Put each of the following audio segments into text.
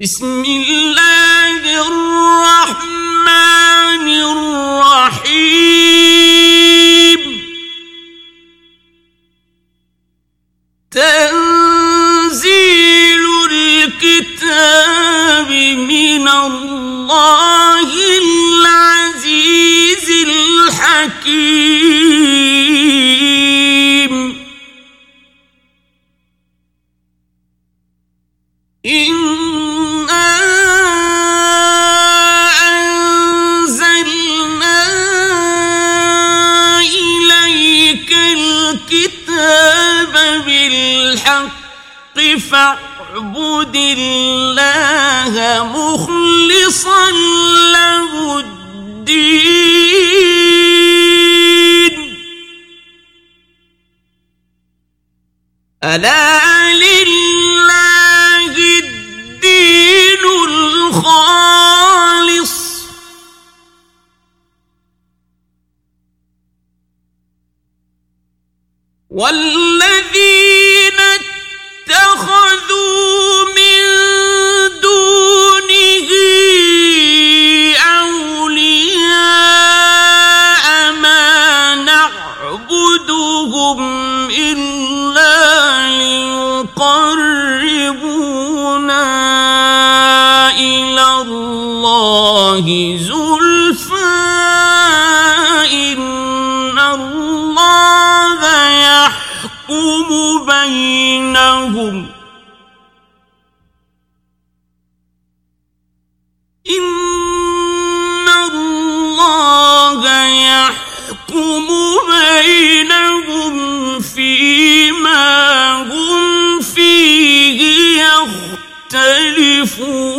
بسم الله الرحمن ألا بينهم فيما هم فيه يختلفون.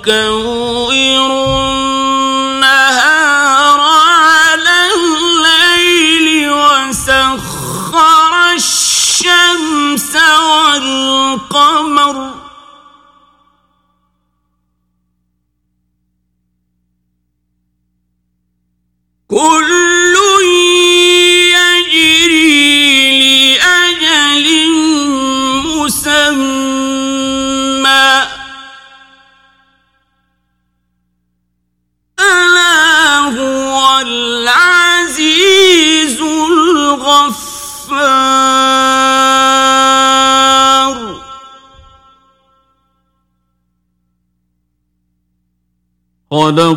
نكوّر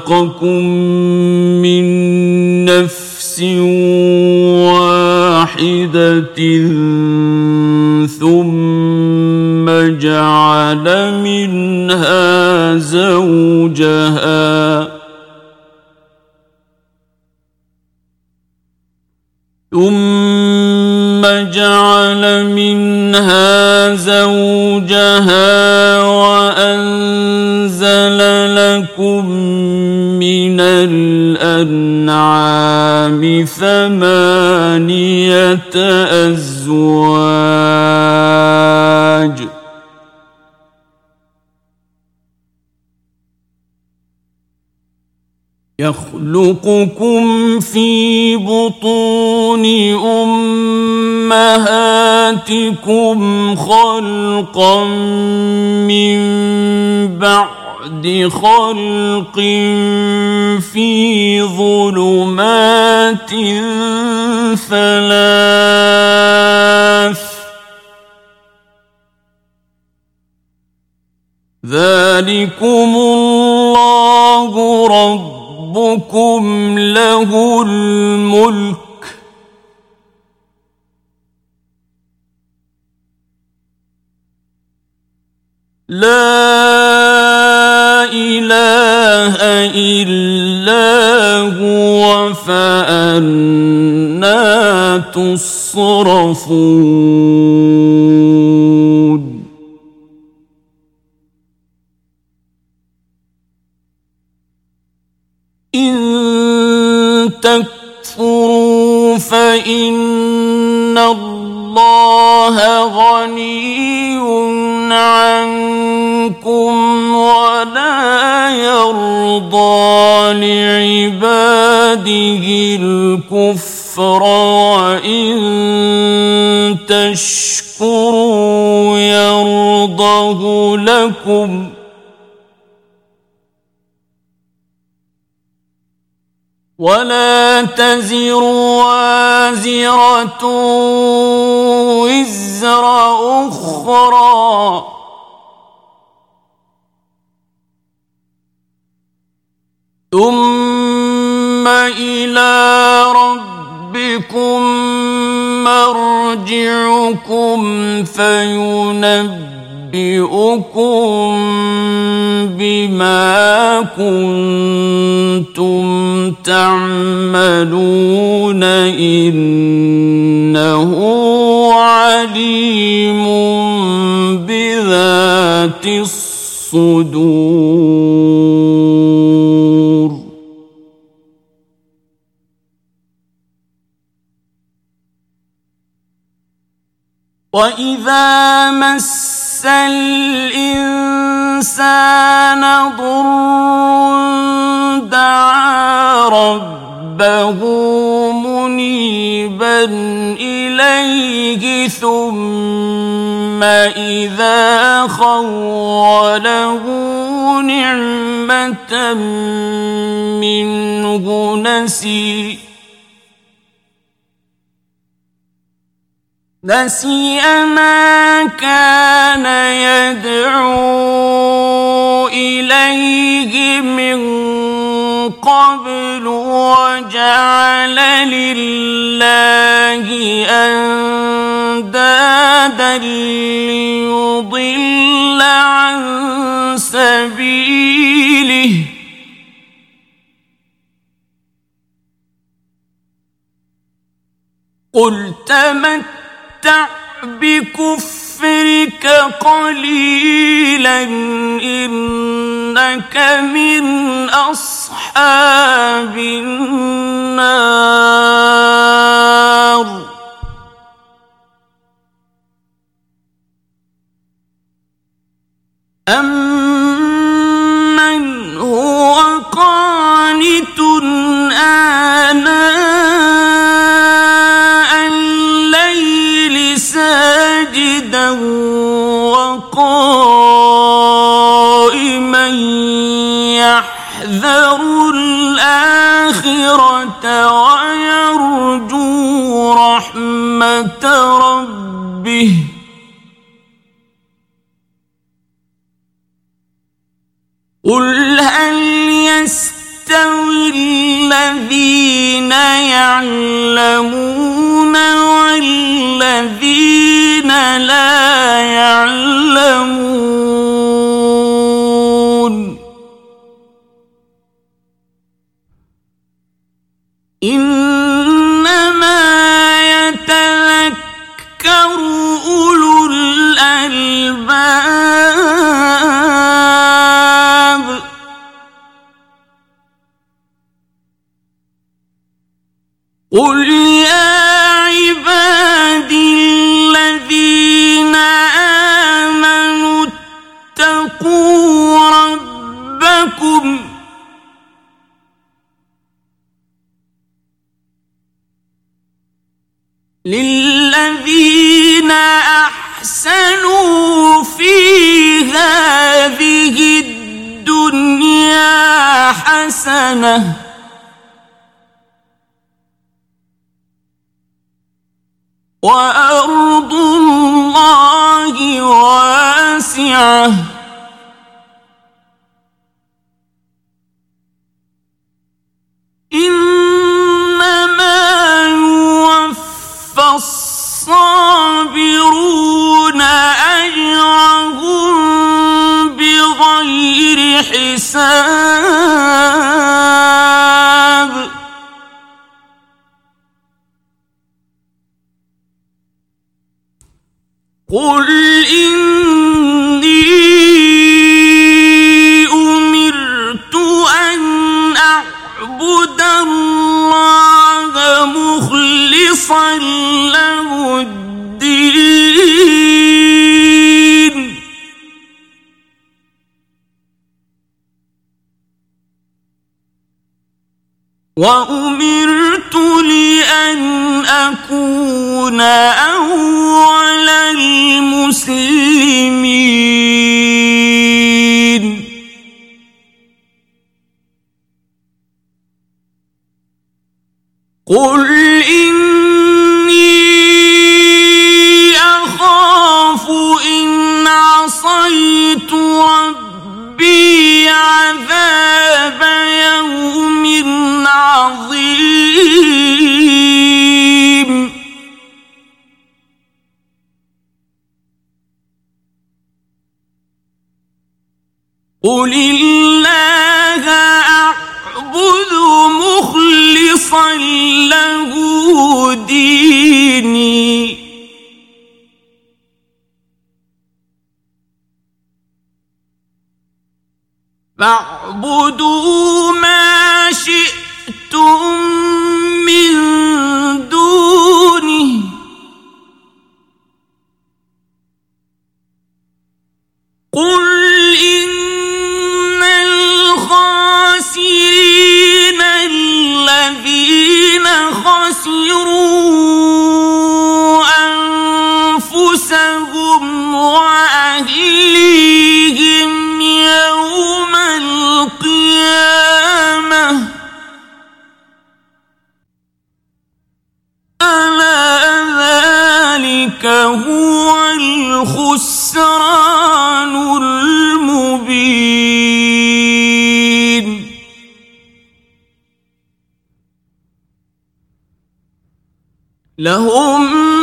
خلقكم من نفس واحدة ثم جعل منها زوجها الأنعام ثمانية أزواج. يخلقكم في بطون أمهاتكم خلقا من بعد خلق في ظلمات ثلاث ذلكم الله رب ربكم له الملك لا إله إلا هو فانا تصرفون. الكفر وإن تشكروا يرضه لكم ۖ ولا تزر وازرة وزر أخرى ثم إلى ربكم مرجعكم فينبئ أنبئكم بما كنتم تعملون إنه عليم بذات الصدور. وإذا مس الإنسان ضر دعا ربه منيبا إليه ثم إذا خوله نعمة منه نسي نسي ما كان يدعو إليه من قبل وجعل لله أندادا ليضل عن سبيله. قل تمت تمتع بكفرك قليلا إنك من أصحاب النار. امن Nah. فاعبدوا ما شئتم من دونه. قل إن الخاسرين الذين خسروا أنفسهم وأهلهم هو الخسران المبين. لهم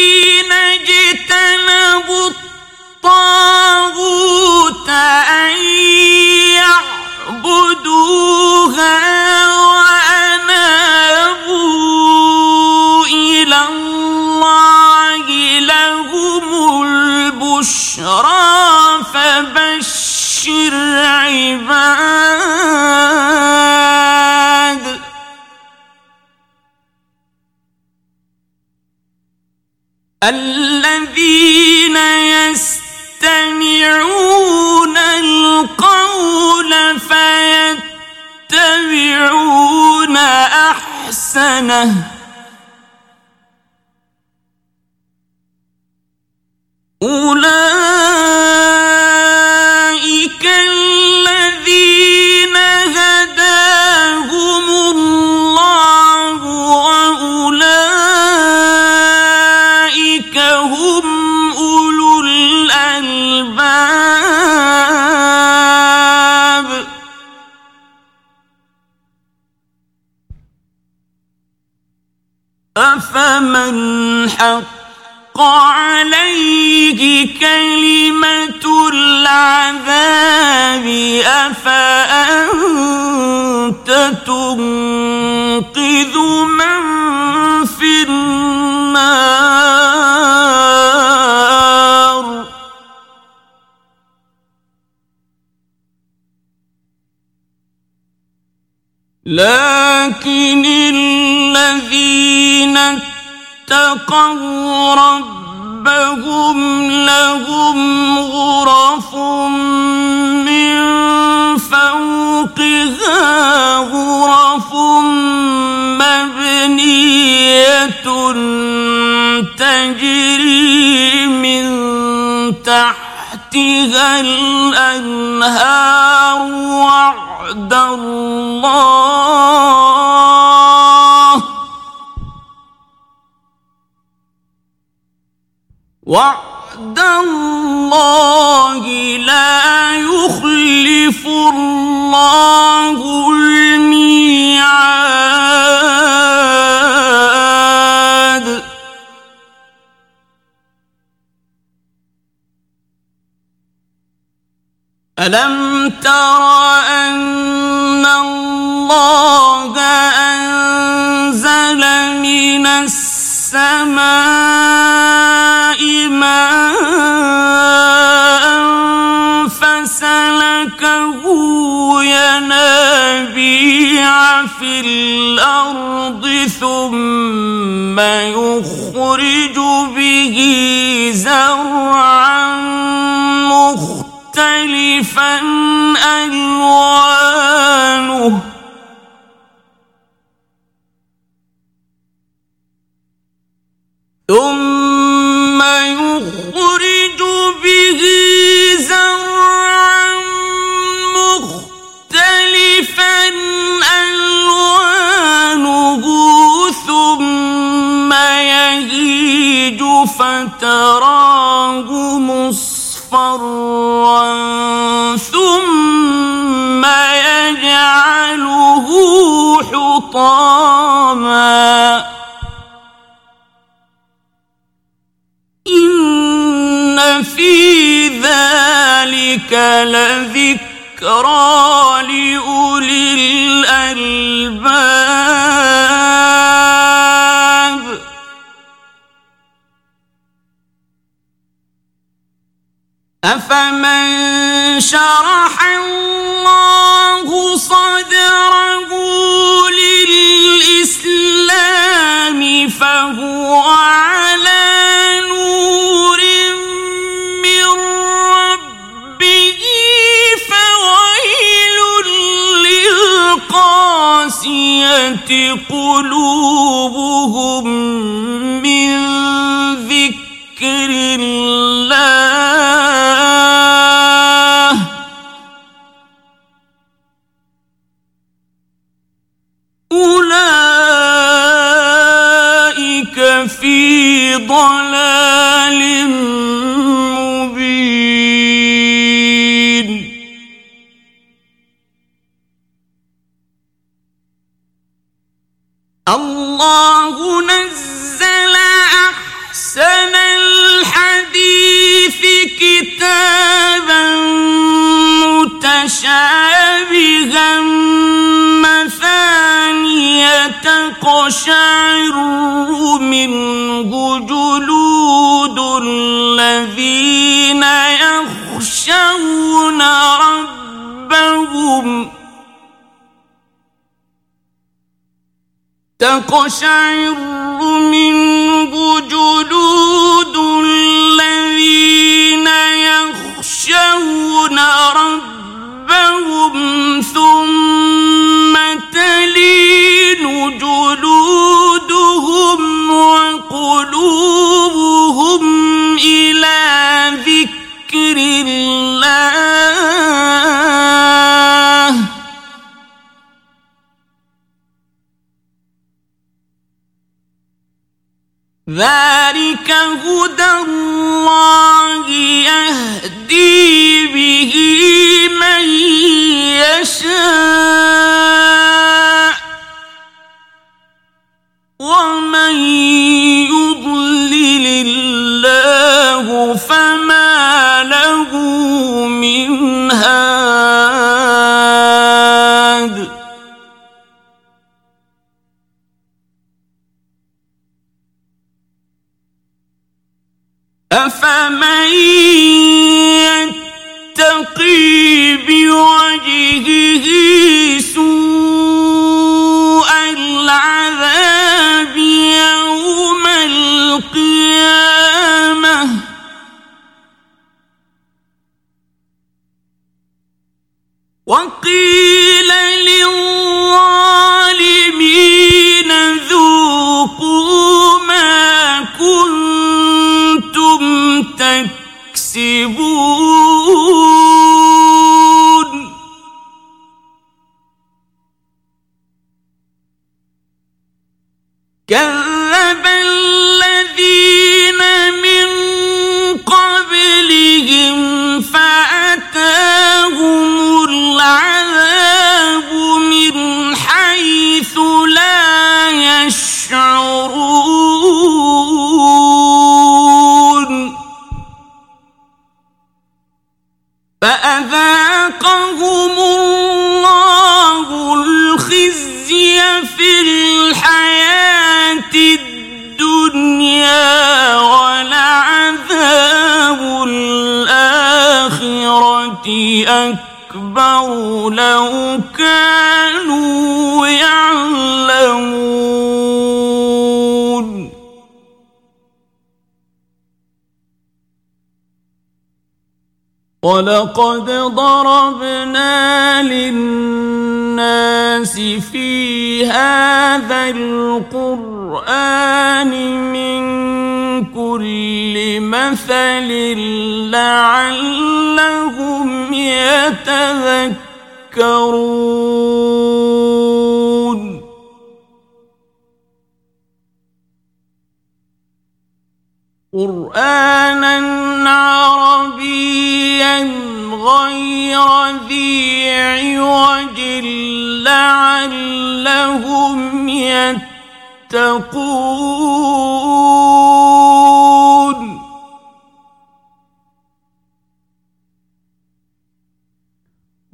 ربهم لهم غرف من فوقها غرف مبنية تجري من تحتها الأنهار وعد الله. وعد الله لا يخلف الله الميعاد. ألم تر أن الله أنزل من السماء ماء فسلكه ينابيع في الأرض ثم يخرج به زرعا مختلفا ألوانه ثم يهيج فتراه مصفرا ثم يجعله حطاما. إن في ذلك لذكرى لأولي الألباب. أفمن شرح الله صدره للإسلام فهو على نور من ربه فويل للقاسية قلوبهم من ذكر الله الله نزل أحسن الحديث كتابا متشابها مثانية تقشعر منه جلود الذين يخشون ربهم تقشعر منه جلود الذين يخشون ربهم ثم تلين جلودهم وقلوبهم إلى ذكر الله. ذلك هدى الله يهدي به من يشاء. أفمن يتقي بوجهه سوء العذاب يوم القيامة. وقيل قرآنا عربيا غير ذي عوج لعلهم يتقون.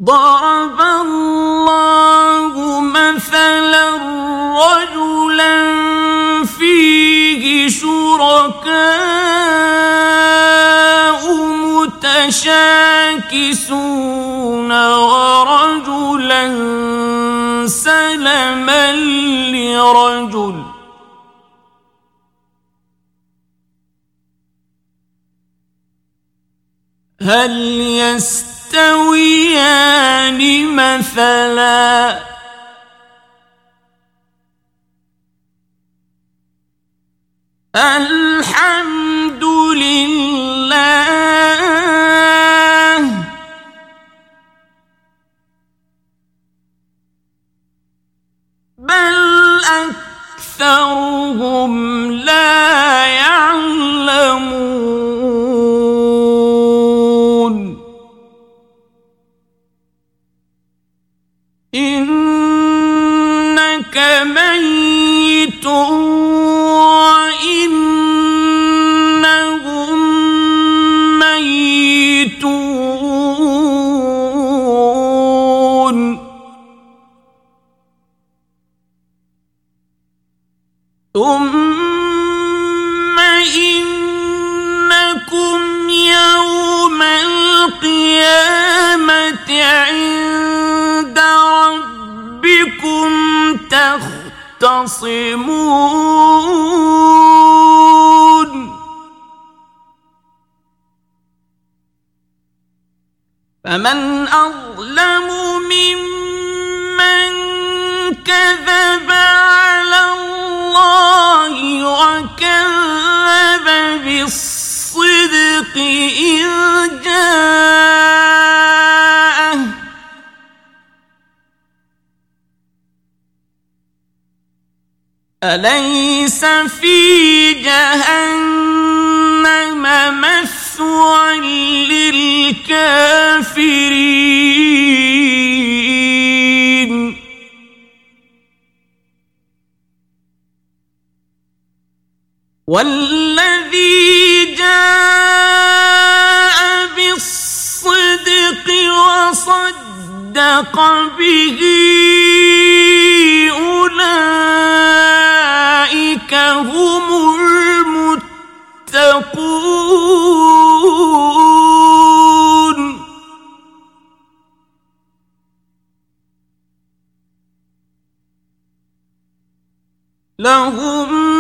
ضرب الله مثلا رجلا متشاكسون ورجلا سلما لرجل. هل يستويان مثلا؟ الحمد لله. بل أكثرهم لا يعلمون. إنك ميت ثم إنكم يوم القيامة عند ربكم تختصمون. فمن أظلم ممن كذب وكذب بالصدق إذ جاءه. أليس في جهنم مثوى للكافرين؟ والذي جاء بالصدق وصدق به أولئك هم المتقون. لهم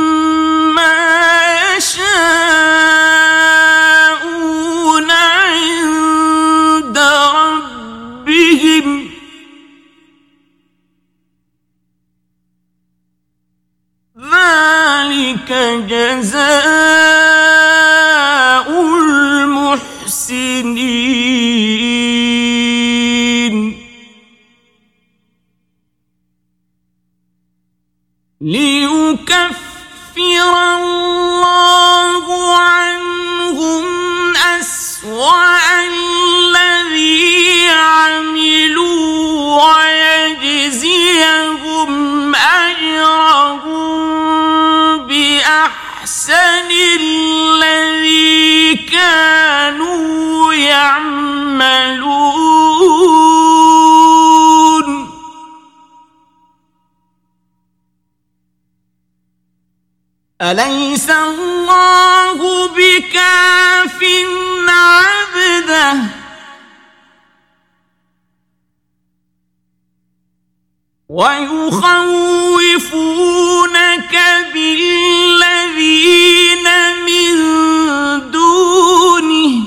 ليكفر الله عنهم أسوأ الذي عملوا ويجزيهم أجرهم بأحسن الذي كانوا يعملون. أليس الله بكاف عبده؟ ويخوفونك بالذين من دونه.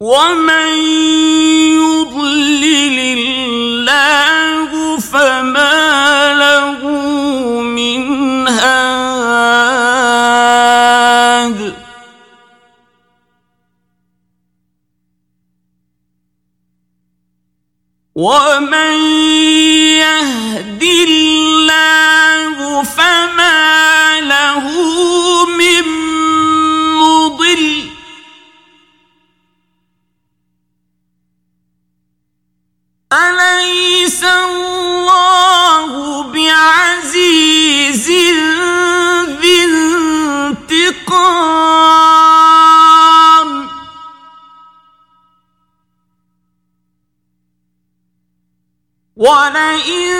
ومن ولئن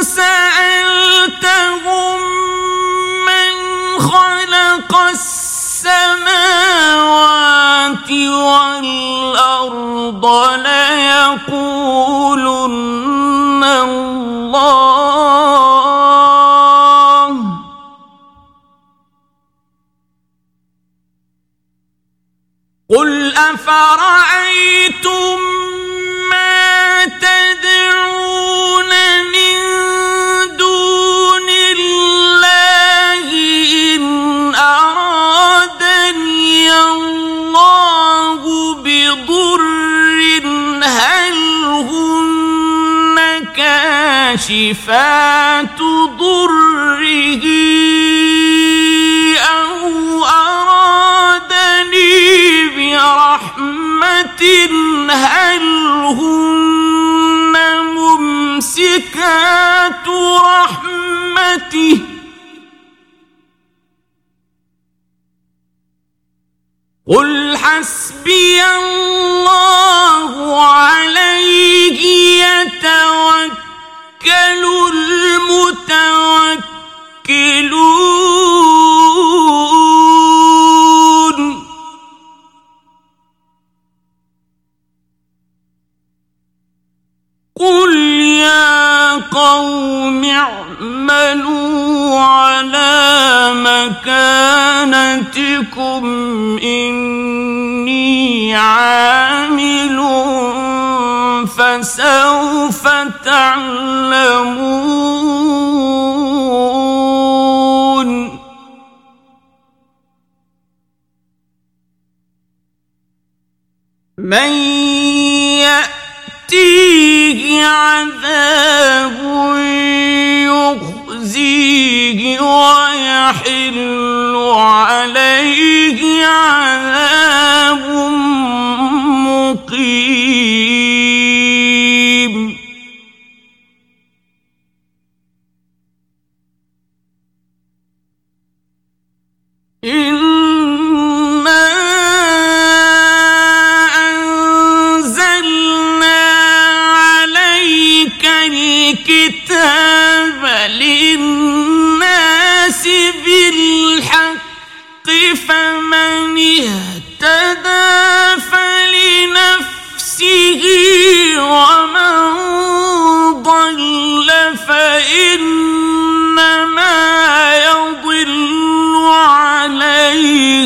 سألتهم من خلق السماوات والأرض ليقولن الله. قل أفرأيتم كاشفات ضره أو أرادني برحمة هل هن ممسكات رحمته؟ قل حسبي الله عليه يتوكل المتوكلون. قل يا قوم اعملوا على مكانتكم إني عامل فسوف تعلمون. من يأتيه عذاب يخزيه ويحل عليه عذاب مقيم. 嗯。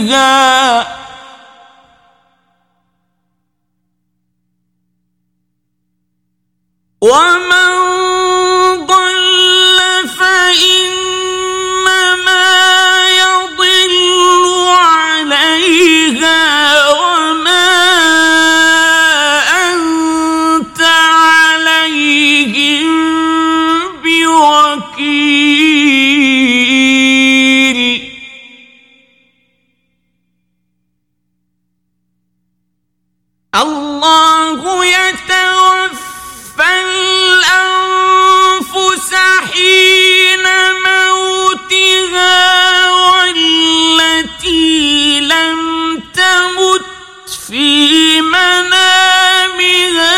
منها وما حين موتها والتي لم تمت في منامها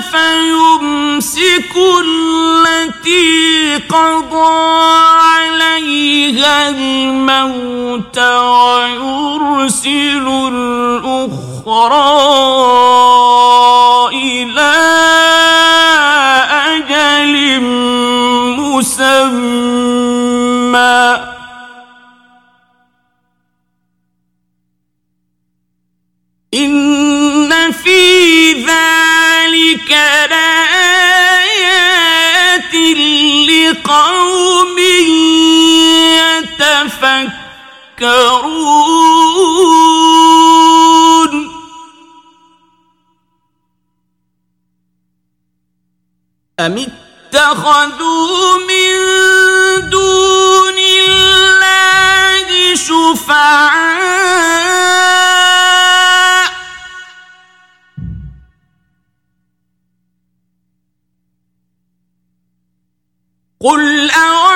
فيمسك التي قضى عليها الموت ويرسل الأخرى إن في ذلك لآيات لقوم يتفكرون أم اتخذوا من دون الله شفعاء قل أو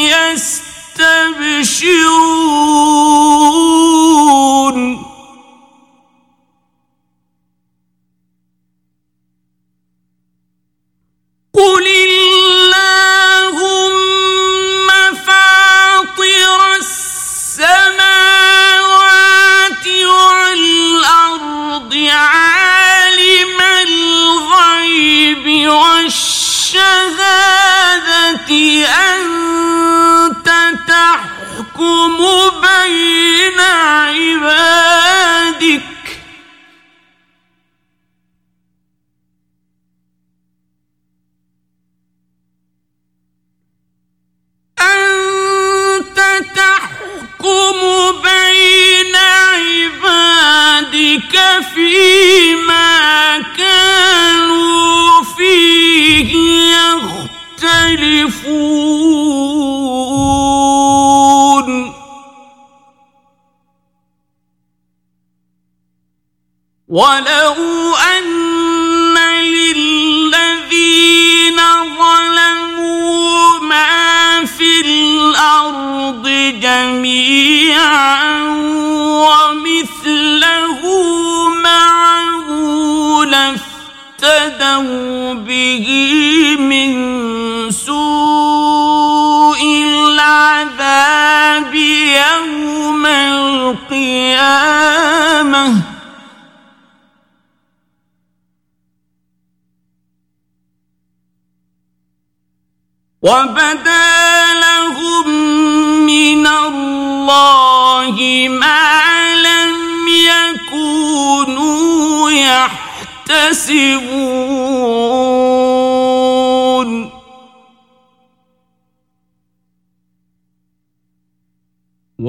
يستبشرون. ولو أن للذين ظلموا ما في الأرض جميعا ومثله معه لافتدوا به من سوء العذاب يوم القيامه وبدا لهم من الله ما لم يكونوا يحتسبون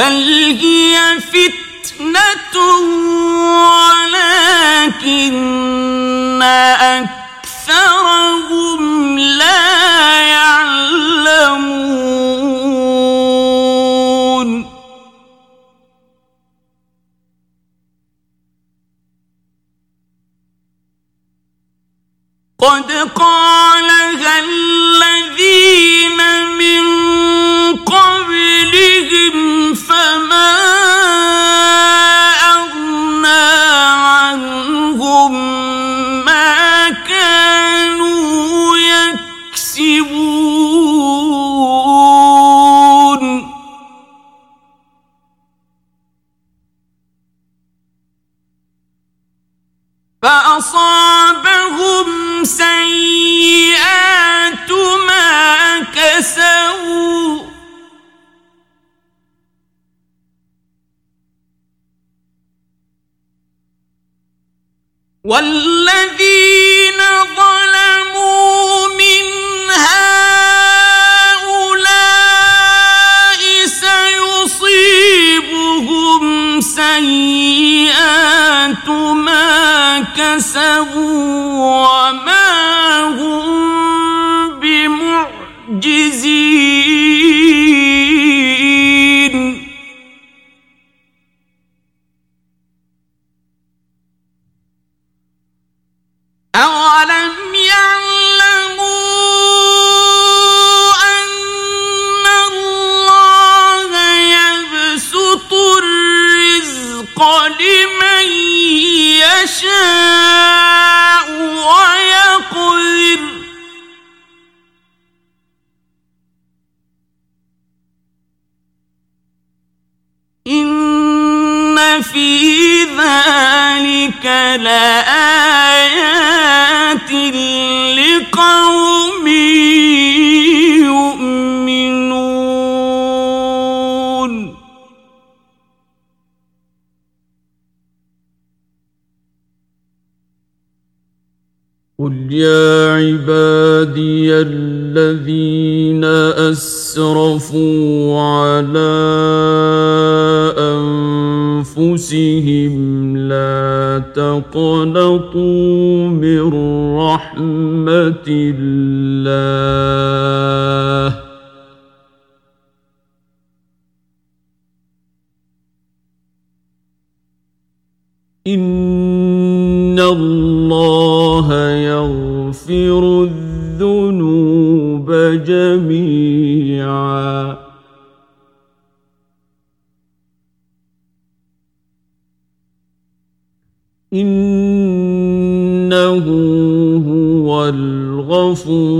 بل هي فتنة ولكن أكثرهم لا يعلمون قد قالها سيئات ما كسبوا. والذين ظلموا من هؤلاء سيصيبهم سيئات ما كسبوا وما لآيات لقوم يؤمنون. قل يا عبادي الذين اسرفوا على لا تقنطوا من رحمة الله. إن الله يغفر الذنوب جميعا. الغفور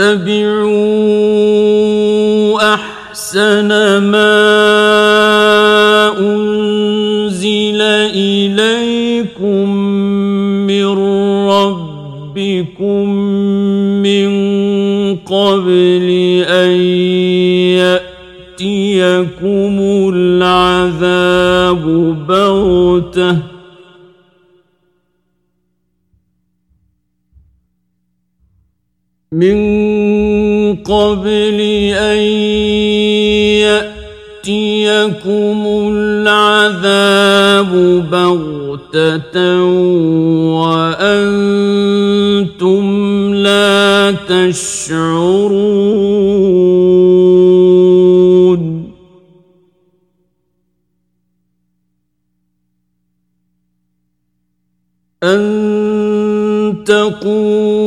واتبعوا أحسن ما أنزل إليكم من ربكم من قبل أن يأتيكم العذاب بغتة من قبل أن يأتيكم العذاب بغتة وأنتم لا تشعرون. أن تقول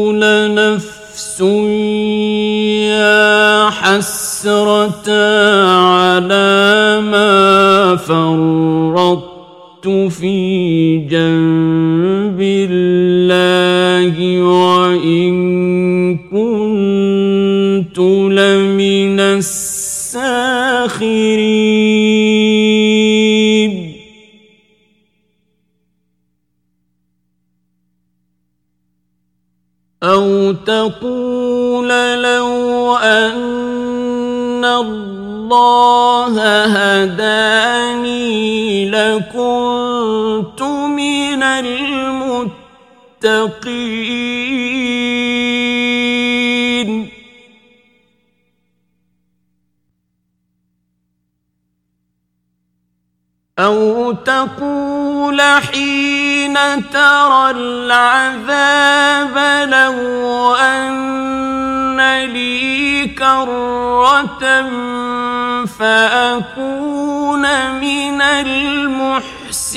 حسرة على ما فرطت في جنب الله وإن كنت لمن الساخرين. أو تقول الله هداني لكنت من المتقين. أو تقول حين ترى العذاب لو أن لي كرة فأكون من المحسنين.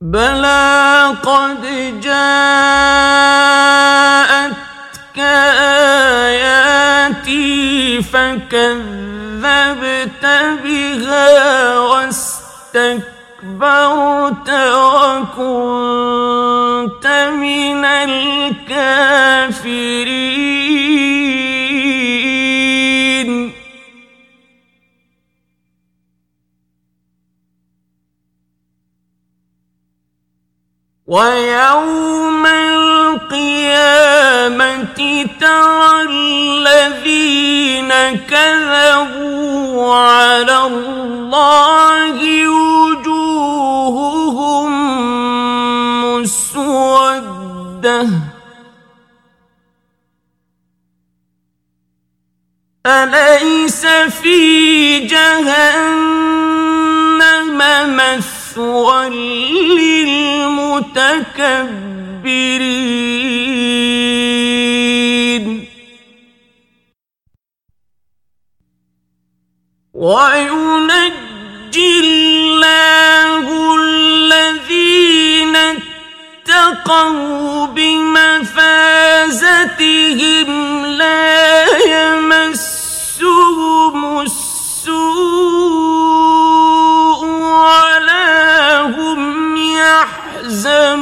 بلى قد جاءتك آياتي فكذبت بها واستكبرت اسْتَكْبَرْتَ وَكُنتَ مِنَ الْكَافِرِينَ. وَيَوْمَ الْقِيَامَةِ تَرَى الَّذِينَ كَذَبُوا عَلَى اللَّهِ مُّسْوَدَّةٌ. أَلَيْسَ فِي جَهَنَّمَ مَثْوًى لِّلْمُتَكَبِّرِينَ؟ وَيُنَجِّي اللَّهُ الَّذِينَ اتَّقَوْا بِمَفَازَتِهِمْ لَا يَمَسُّهُمُ السُّوءُ وَلَا هُمْ يَحْزَنُونَ.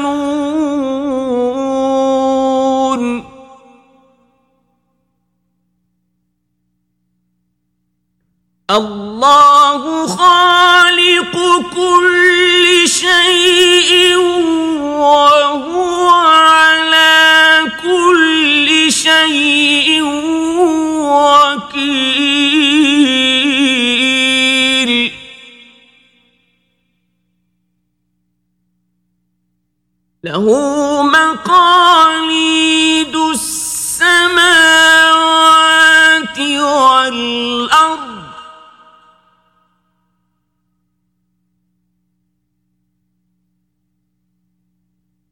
الله خالق كل شيء وهو على كل شيء وكيل. له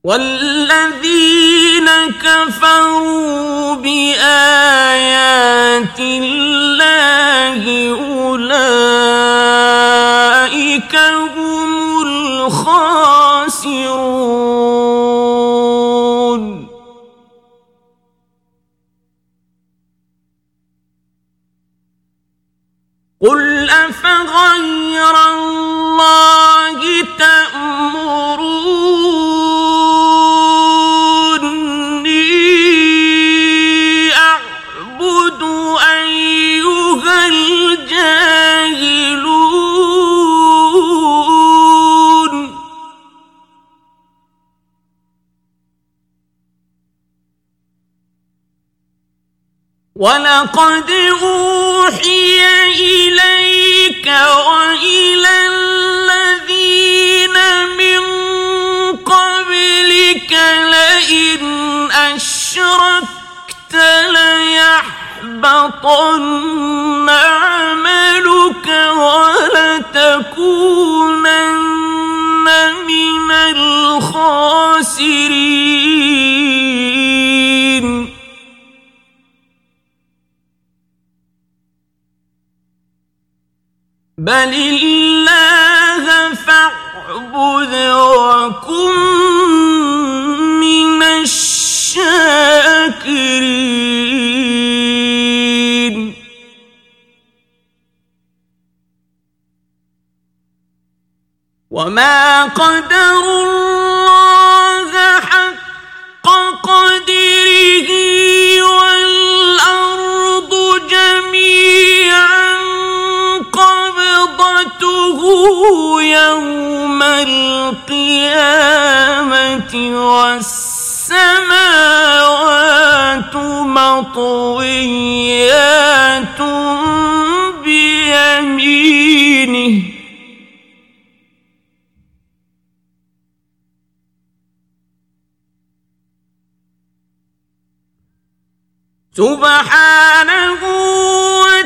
والذين كفروا بآيات الله أولئك هم الخاسرون. قل أفغير الله ولقد أوحي إليك وإلى الذين من قبلك لئن أشركت ليحبطن عملك ولتكونن من الخاسرين. بل الله فاعبد وكن من الشاكرين وما قدروا الله يوم القيامة والسماوات مطويات بيمينه سبحانه وتعالى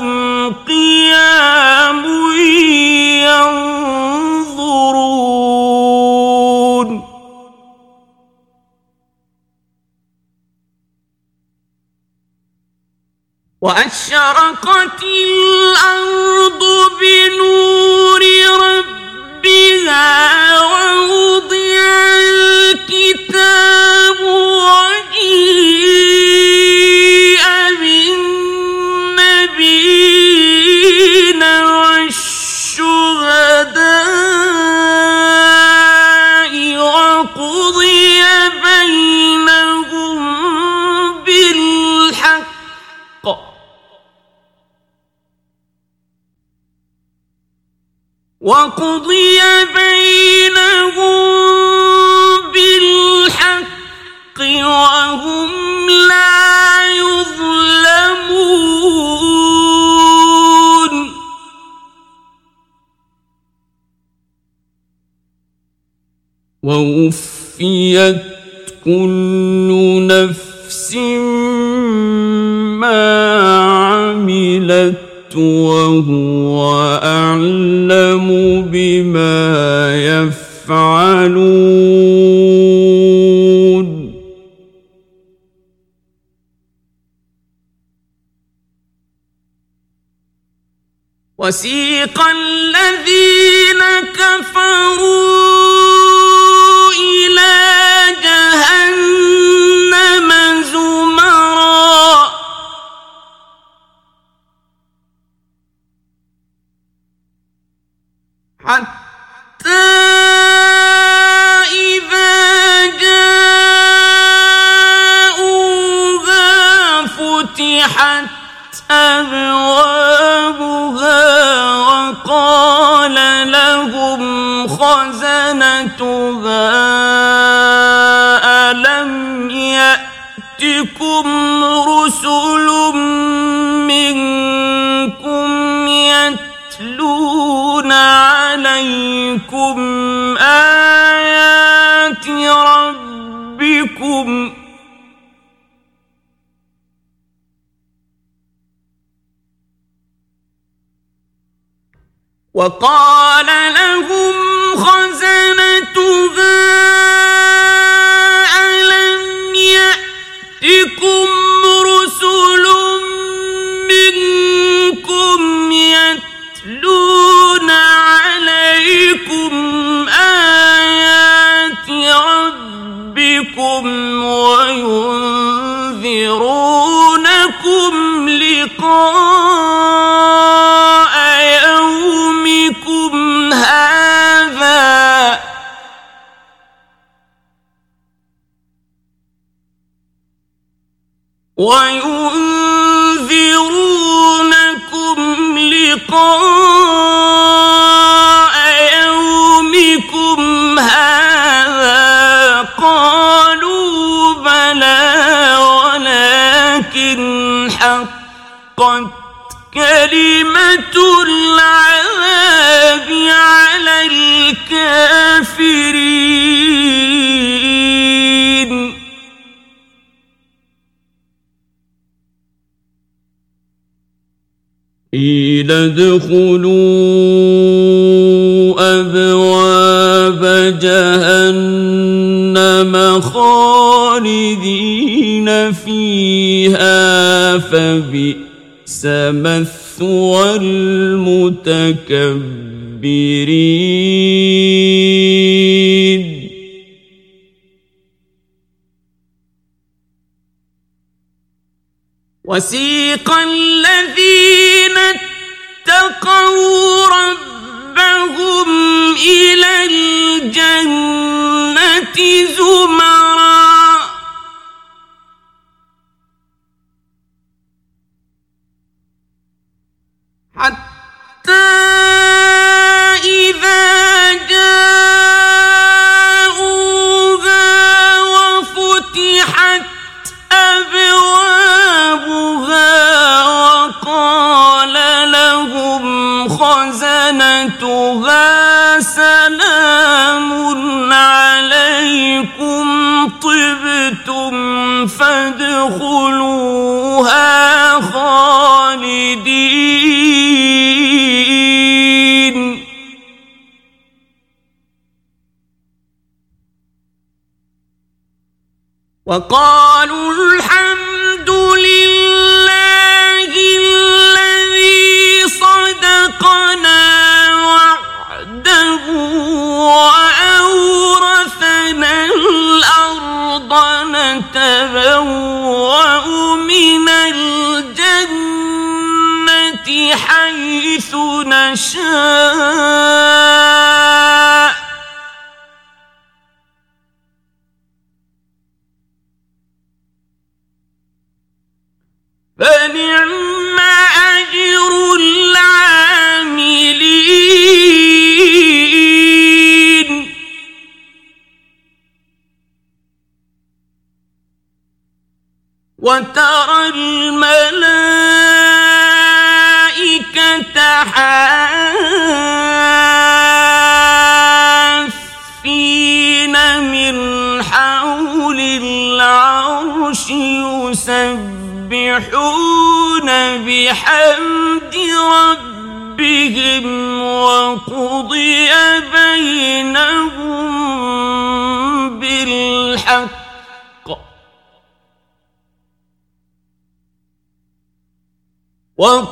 وأشرقت الأرض بنور وقضي بينهم بالحق وهم لا يظلمون. ووفيت كل نفس ما عملت وهو أعلم بما يفعلون. وسيق وقال حقت كلمة العذاب على الكافرين. قيل ادخلوا أبواب جهنم خالدين فيها. فبئس مثوى المتكبرين. وسيق الذين 是。Wa